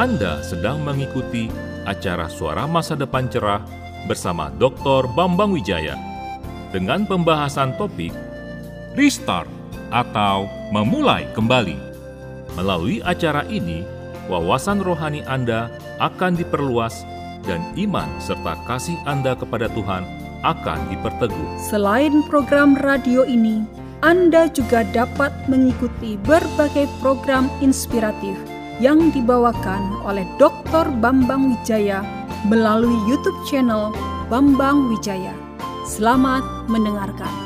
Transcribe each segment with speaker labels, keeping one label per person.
Speaker 1: Anda sedang mengikuti acara Suara Masa Depan Cerah bersama Dr. Bambang Wijaya dengan pembahasan topik Restart atau Memulai Kembali. Melalui acara ini, wawasan rohani Anda akan diperluas dan iman serta kasih Anda kepada Tuhan akan diperteguh.
Speaker 2: Selain program radio ini, anda juga dapat mengikuti berbagai program inspiratif yang dibawakan oleh Dr. Bambang Wijaya melalui YouTube channel Bambang Wijaya. Selamat mendengarkan.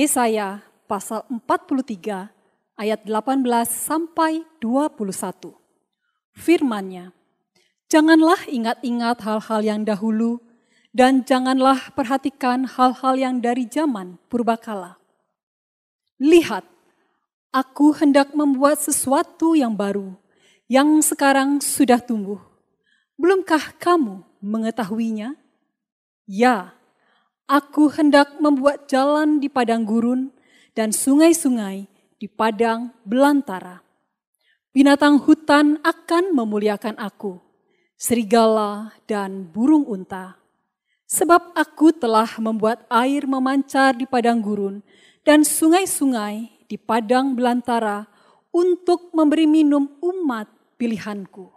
Speaker 2: Yesaya pasal 43 ayat 18 sampai 21. Firman-Nya, Janganlah ingat-ingat hal-hal yang dahulu dan janganlah perhatikan hal-hal yang dari zaman purbakala. Lihat, aku hendak membuat sesuatu yang baru, yang sekarang sudah tumbuh. Belumkah kamu mengetahuinya? Ya, Aku hendak membuat jalan di padang gurun dan sungai-sungai di padang belantara. Binatang hutan akan memuliakan aku, serigala dan burung unta. Sebab aku telah membuat air memancar di padang gurun dan sungai-sungai di padang belantara untuk memberi minum umat pilihanku.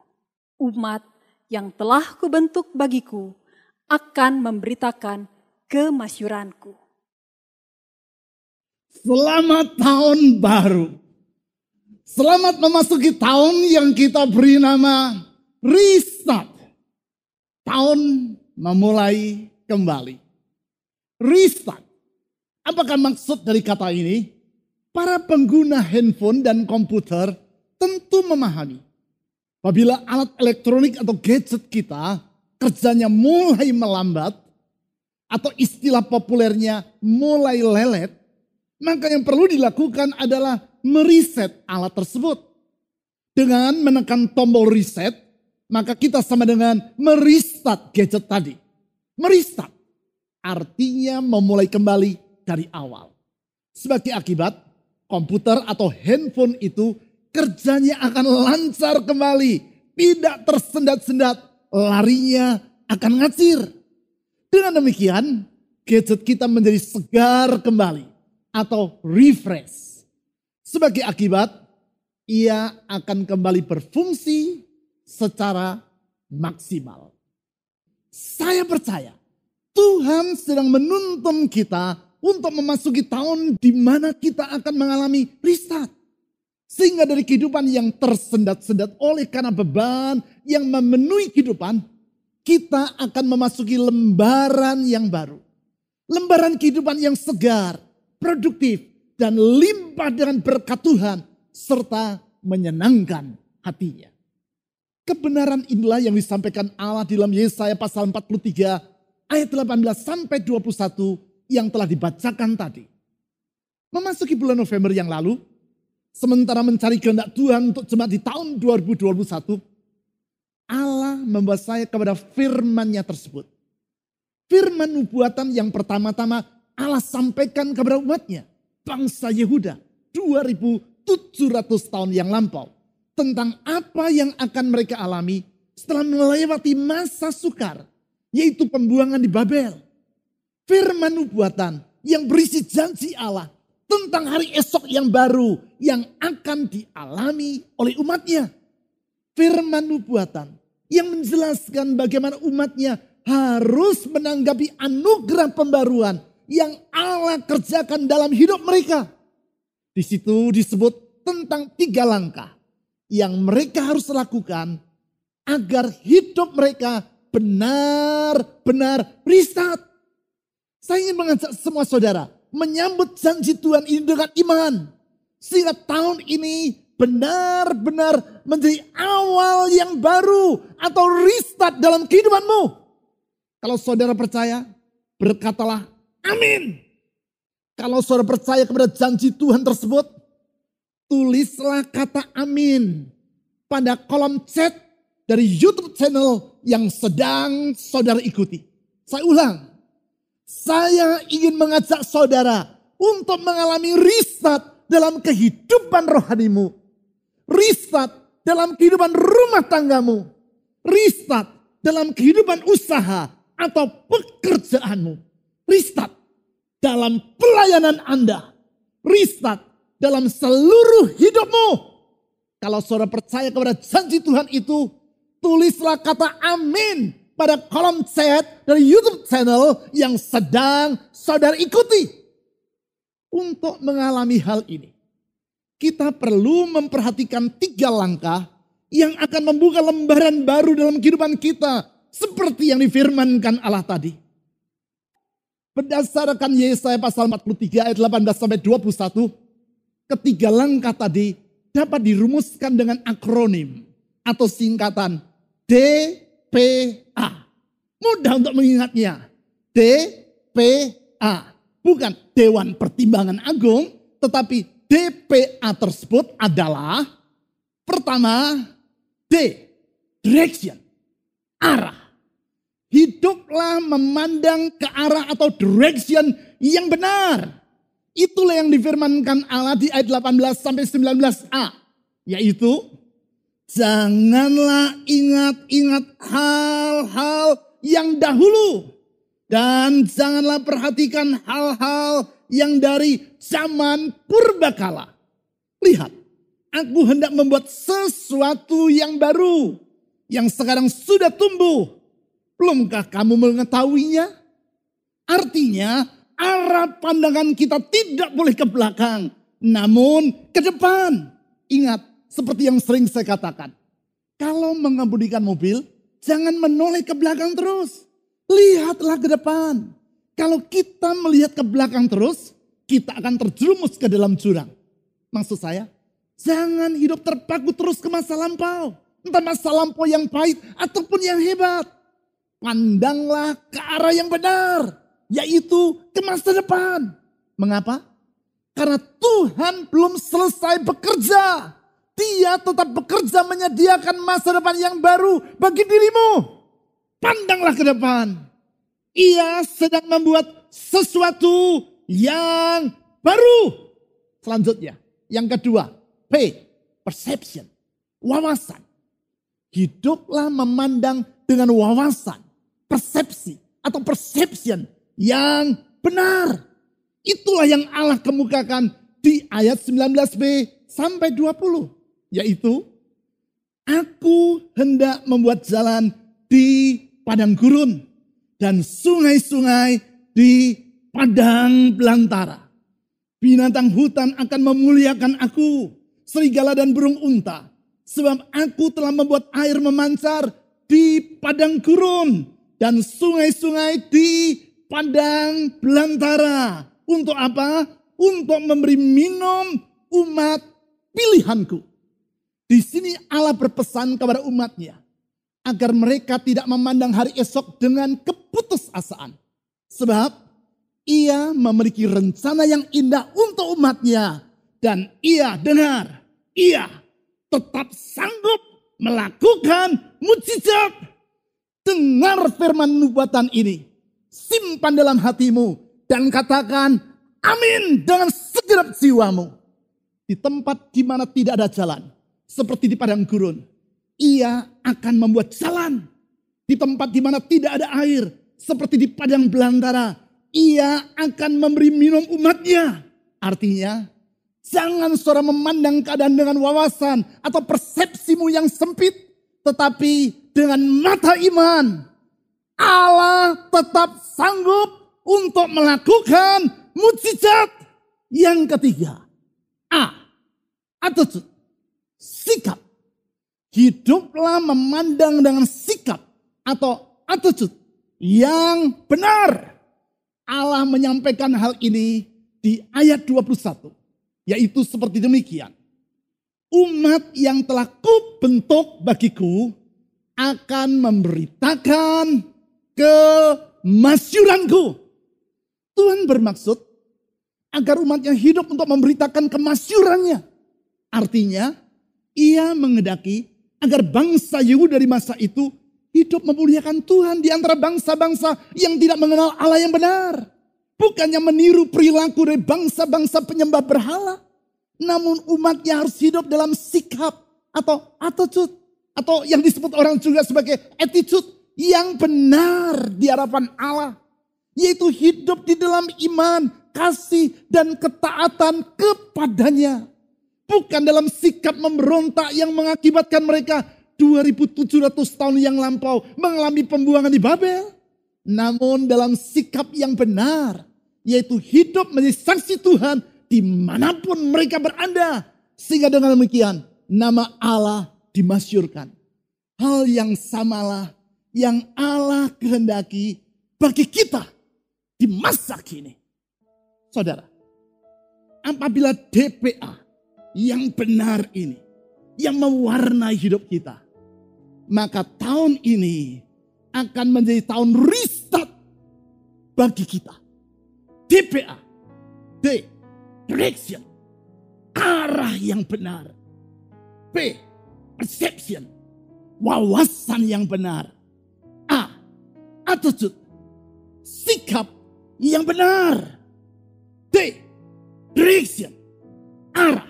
Speaker 2: Umat yang telah kubentuk bagiku akan memberitakan kemasyuranku.
Speaker 3: Selamat tahun baru. Selamat memasuki tahun yang kita beri nama Restart. Tahun memulai kembali. Restart. Apakah maksud dari kata ini? Para pengguna handphone dan komputer tentu memahami. Apabila alat elektronik atau gadget kita kerjanya mulai melambat, atau istilah populernya mulai lelet, maka yang perlu dilakukan adalah meriset alat tersebut. Dengan menekan tombol reset, maka kita sama dengan meristat gadget tadi. Meristat artinya memulai kembali dari awal. Sebagai akibat, komputer atau handphone itu kerjanya akan lancar kembali. Tidak tersendat-sendat, larinya akan ngacir. Dengan demikian, gadget kita menjadi segar kembali atau refresh. Sebagai akibat, ia akan kembali berfungsi secara maksimal. Saya percaya Tuhan sedang menuntun kita untuk memasuki tahun di mana kita akan mengalami restart. Sehingga dari kehidupan yang tersendat-sendat oleh karena beban yang memenuhi kehidupan, kita akan memasuki lembaran yang baru. Lembaran kehidupan yang segar, produktif, dan limpah dengan berkat Tuhan serta menyenangkan hatinya. Kebenaran inilah yang disampaikan Allah dalam Yesaya pasal 43 ayat 18 sampai 21 yang telah dibacakan tadi. Memasuki bulan November yang lalu, sementara mencari kehendak Tuhan untuk jemaat di tahun 2021, Allah membawa saya kepada firman-Nya tersebut. Firman nubuatan yang pertama-tama Allah sampaikan kepada umatnya bangsa Yehuda 2700 tahun yang lampau. Tentang apa yang akan mereka alami setelah melewati masa sukar. Yaitu pembuangan di Babel. Firman nubuatan yang berisi janji Allah tentang hari esok yang baru yang akan dialami oleh umatnya. Firman nubuatan yang menjelaskan bagaimana umatnya harus menanggapi anugerah pembaruan yang Allah kerjakan dalam hidup mereka. Di situ disebut tentang tiga langkah yang mereka harus lakukan agar hidup mereka benar-benar riset. Saya ingin mengajak semua saudara menyambut janji Tuhan ini dengan iman. Sehingga tahun ini benar-benar menjadi awal yang baru atau restart dalam kehidupanmu. Kalau saudara percaya, berkatalah Amin. Kalau saudara percaya kepada janji Tuhan tersebut, tulislah kata amin pada kolom chat dari YouTube channel yang sedang saudara ikuti. Saya ulang, saya ingin mengajak saudara untuk mengalami riset dalam kehidupan rohanimu. Riset dalam kehidupan rumah tanggamu. Riset dalam kehidupan usaha atau pekerjaanmu Restart dalam pelayanan Anda. Restart dalam seluruh hidupmu. Kalau saudara percaya kepada janji Tuhan itu, tulislah kata amin pada kolom chat dari YouTube channel yang sedang saudara ikuti. Untuk mengalami hal ini, kita perlu memperhatikan tiga langkah yang akan membuka lembaran baru dalam kehidupan kita. Seperti yang difirmankan Allah tadi. Berdasarkan Yesaya pasal 43 ayat 18 sampai 21, ketiga langkah tadi dapat dirumuskan dengan akronim atau singkatan DPA. Mudah untuk mengingatnya. DPA. Bukan Dewan Pertimbangan Agung, tetapi DPA tersebut adalah pertama D, direction, arah. Hiduplah memandang ke arah atau direction yang benar. Itulah yang difirmankan Allah di ayat 18 sampai 19a. Yaitu, janganlah ingat-ingat hal-hal yang dahulu. Dan janganlah perhatikan hal-hal yang dari zaman purbakala. Lihat, aku hendak membuat sesuatu yang baru. Yang sekarang sudah tumbuh Belumkah kamu mengetahuinya? Artinya arah pandangan kita tidak boleh ke belakang. Namun ke depan. Ingat, seperti yang sering saya katakan. Kalau mengemudikan mobil, jangan menoleh ke belakang terus. Lihatlah ke depan. Kalau kita melihat ke belakang terus, kita akan terjerumus ke dalam jurang. Maksud saya, jangan hidup terpaku terus ke masa lampau. Entah masa lampau yang pahit ataupun yang hebat. Pandanglah ke arah yang benar, yaitu ke masa depan. Mengapa? Karena Tuhan belum selesai bekerja. Dia tetap bekerja menyediakan masa depan yang baru bagi dirimu. Pandanglah ke depan. Ia sedang membuat sesuatu yang baru. Selanjutnya, yang kedua, P, perception, wawasan. Hiduplah memandang dengan wawasan, persepsi atau perception yang benar. Itulah yang Allah kemukakan di ayat 19b sampai 20. Yaitu, Aku hendak membuat jalan di padang gurun dan sungai-sungai di padang belantara. Binatang hutan akan memuliakan aku, serigala dan burung unta. Sebab aku telah membuat air memancar di padang gurun dan sungai-sungai di padang belantara. Untuk apa? Untuk memberi minum umat pilihanku. Di sini Allah berpesan kepada umatnya. Agar mereka tidak memandang hari esok dengan keputusasaan. Sebab ia memiliki rencana yang indah untuk umatnya. Dan ia dengar, ia tetap sanggup melakukan mujizat. Dengar firman nubuatan ini. Simpan dalam hatimu dan katakan amin dengan segenap jiwamu. Di tempat di mana tidak ada jalan, seperti di padang gurun, ia akan membuat jalan. Di tempat di mana tidak ada air, seperti di padang belantara, ia akan memberi minum umatnya. Artinya, jangan saudara memandang keadaan dengan wawasan atau persepsimu yang sempit, tetapi dengan mata iman. Allah tetap sanggup untuk melakukan mujizat. Yang ketiga, A. Attitude. Sikap. Hiduplah memandang dengan sikap atau attitude yang benar. Allah menyampaikan hal ini di ayat 21. Yaitu seperti demikian. Umat yang telah kubentuk bagiku akan memberitakan kemasyuranku. Tuhan bermaksud agar umatnya hidup untuk memberitakan kemasyurannya. Artinya, ia mengedaki agar bangsa Yehuda dari masa itu hidup memuliakan Tuhan di antara bangsa-bangsa yang tidak mengenal Allah yang benar. Bukannya meniru perilaku dari bangsa-bangsa penyembah berhala. Namun umatnya harus hidup dalam sikap atau attitude. Atau yang disebut orang juga sebagai attitude yang benar di hadapan Allah yaitu hidup di dalam iman, kasih, dan ketaatan kepadanya. Bukan dalam sikap memberontak yang mengakibatkan mereka 2700 tahun yang lampau mengalami pembuangan di Babel. Namun dalam sikap yang benar, yaitu hidup menjadi saksi Tuhan di mana pun mereka berada. Sehingga dengan demikian nama Allah dimasyurkan. Hal yang samalah yang Allah kehendaki bagi kita di masa kini. Saudara, apabila DPA yang benar ini, yang mewarnai hidup kita, maka tahun ini akan menjadi tahun restart bagi kita. DPA, D, direction, arah yang benar. P, perception, wawasan yang benar. A, attitude, sikap yang benar. D. Direction. Arah.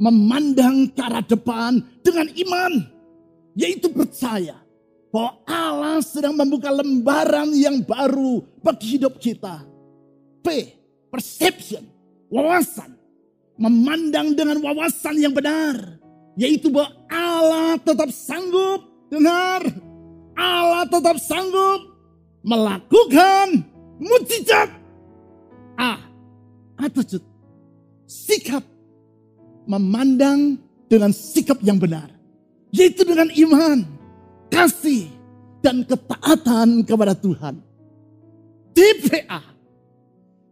Speaker 3: Memandang ke arah depan dengan iman. Yaitu percaya bahwa Allah sedang membuka lembaran yang baru bagi hidup kita. P. Perception. Wawasan. Memandang dengan wawasan yang benar. Yaitu bahwa Allah tetap sanggup. Dengar. Allah tetap sanggup melakukan mujizat. A. Attitude. Sikap. memandang dengan sikap yang benar. Yaitu dengan iman, kasih, dan ketaatan kepada Tuhan. TPA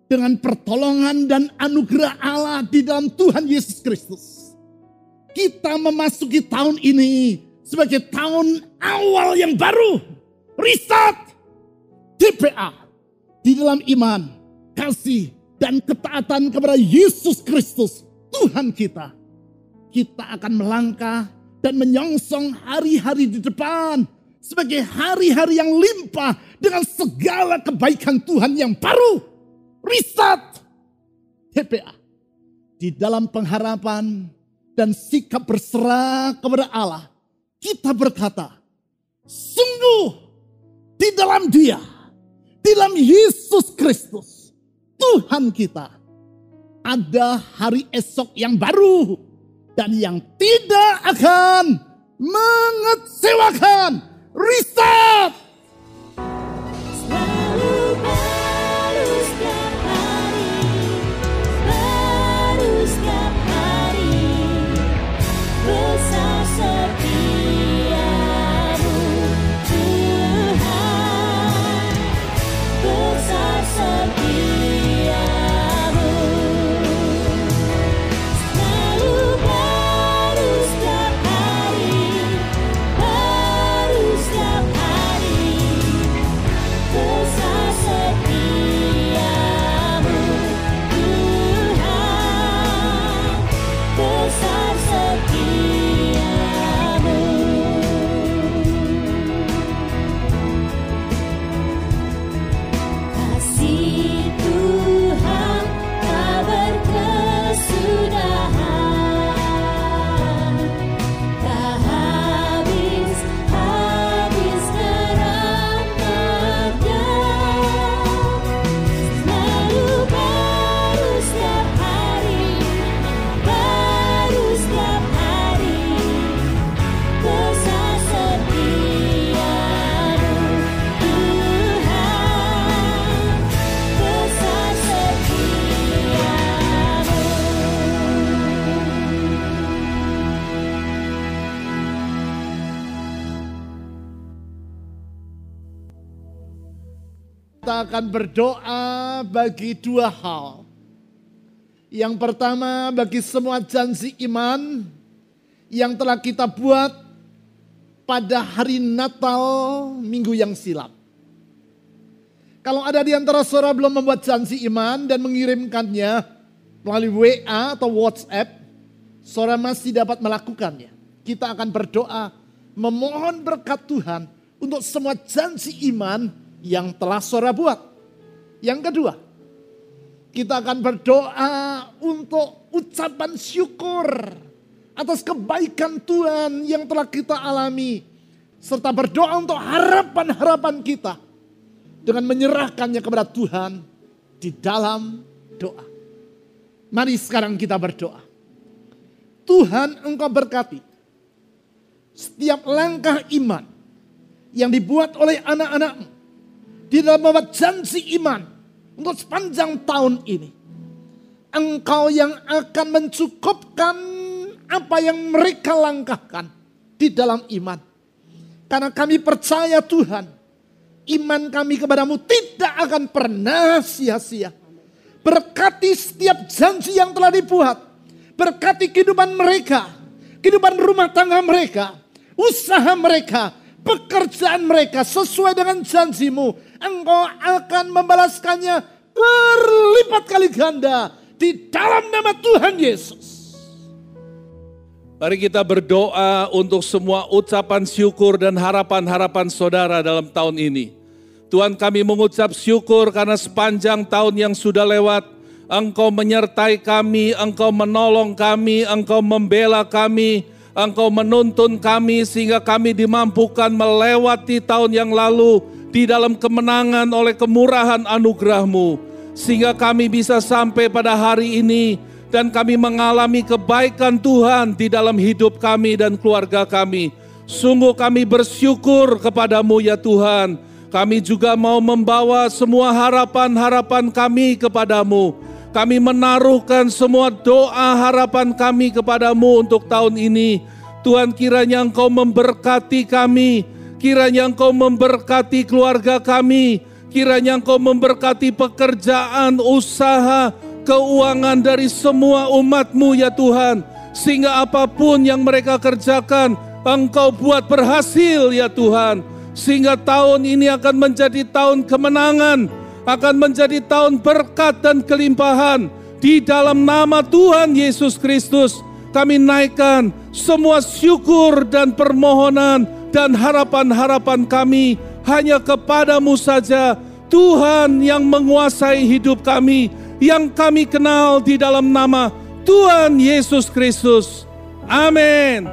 Speaker 3: dengan pertolongan dan anugerah Allah di dalam Tuhan Yesus Kristus. Kita memasuki tahun ini sebagai tahun awal yang baru. Reset. TPA di dalam iman, kasih, dan ketaatan kepada Yesus Kristus, Tuhan kita. Kita akan melangkah dan menyongsong hari-hari di depan sebagai hari-hari yang limpah dengan segala kebaikan Tuhan yang baru. Reset. TPA. Di dalam pengharapan dan sikap berserah kepada Allah. Kita berkata, sungguh di dalam dia dalam Yesus Kristus, Tuhan kita, ada hari esok yang baru dan yang tidak akan mengecewakan. Reset! akan berdoa bagi dua hal. Yang pertama bagi semua janji iman yang telah kita buat pada hari Natal minggu yang silam. Kalau ada di antara saudara belum membuat janji iman dan mengirimkannya melalui WA atau WhatsApp, saudara masih dapat melakukannya. Kita akan berdoa memohon berkat Tuhan untuk semua janji iman yang telah saudara buat. Yang kedua, kita akan berdoa untuk ucapan syukur atas kebaikan Tuhan yang telah kita alami. Serta berdoa untuk harapan-harapan kita. Dengan menyerahkannya kepada Tuhan di dalam doa. Mari sekarang kita berdoa. Tuhan engkau berkati setiap langkah iman yang dibuat oleh anak-anakmu di dalam membuat janji iman untuk sepanjang tahun ini. Engkau yang akan mencukupkan apa yang mereka langkahkan di dalam iman. Karena kami percaya Tuhan, iman kami kepadamu tidak akan pernah sia-sia. Berkati setiap janji yang telah dibuat. Berkati kehidupan mereka, kehidupan rumah tangga mereka, usaha mereka, pekerjaan mereka sesuai dengan janjimu. Engkau akan membalaskannya berlipat kali ganda di dalam nama Tuhan Yesus.
Speaker 4: Mari kita berdoa untuk semua ucapan syukur dan harapan-harapan saudara dalam tahun ini. Tuhan kami mengucap syukur karena sepanjang tahun yang sudah lewat, Engkau menyertai kami, Engkau menolong kami, Engkau membela kami, Engkau menuntun kami sehingga kami dimampukan melewati tahun yang lalu di dalam kemenangan oleh kemurahan anugerahmu. Sehingga kami bisa sampai pada hari ini dan kami mengalami kebaikan Tuhan di dalam hidup kami dan keluarga kami. Sungguh kami bersyukur kepadamu ya Tuhan. Kami juga mau membawa semua harapan-harapan kami kepadamu.
Speaker 2: Kami menaruhkan semua doa harapan kami kepadamu untuk tahun ini. Tuhan kiranya Engkau memberkati kami, kiranya Engkau memberkati keluarga kami, kiranya Engkau memberkati pekerjaan, usaha, keuangan dari semua umatmu ya Tuhan. Sehingga apa pun yang mereka kerjakan, Engkau buat berhasil ya Tuhan. Sehingga tahun ini akan menjadi tahun kemenangan, akan menjadi tahun berkat dan kelimpahan. Di dalam nama Tuhan Yesus Kristus, kami naikkan semua syukur dan permohonan dan harapan-harapan kami hanya kepadamu saja. Tuhan yang menguasai hidup kami, yang kami kenal di dalam nama Tuhan Yesus Kristus. Amin.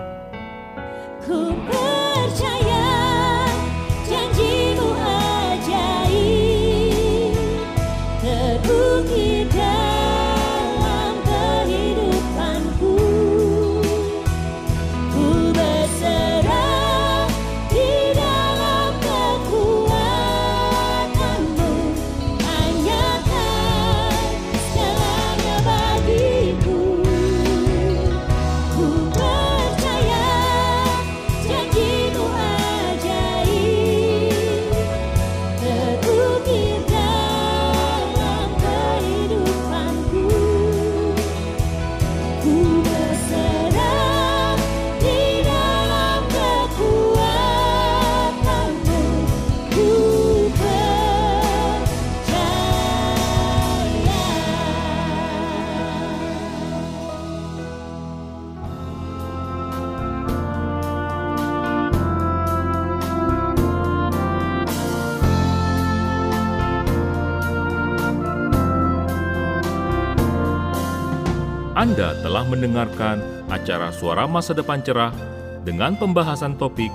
Speaker 1: Anda telah mendengarkan acara Suara Masa Depan Cerah dengan pembahasan topik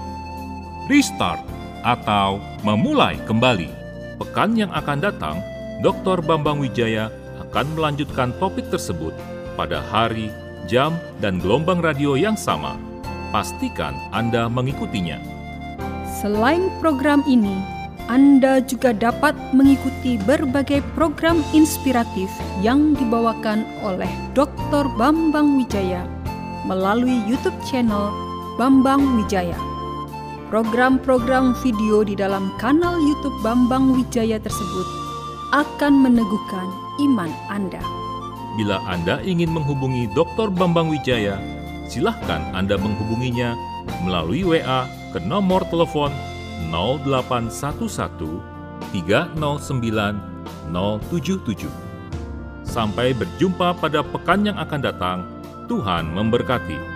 Speaker 1: Restart atau Memulai Kembali. Pekan yang akan datang, Dr. Bambang Wijaya akan melanjutkan topik tersebut pada hari, jam, dan gelombang radio yang sama. Pastikan Anda mengikutinya.
Speaker 5: Selain program ini, Anda juga dapat mengikuti berbagai program inspiratif yang dibawakan oleh Dr. Bambang Wijaya melalui YouTube channel Bambang Wijaya. Program-program video di dalam kanal YouTube Bambang Wijaya tersebut akan meneguhkan iman Anda.
Speaker 1: Bila Anda ingin menghubungi Dr. Bambang Wijaya, silahkan Anda menghubunginya melalui WA ke nomor telepon 0811 309 077. Sampai berjumpa pada pekan yang akan datang. Tuhan memberkati.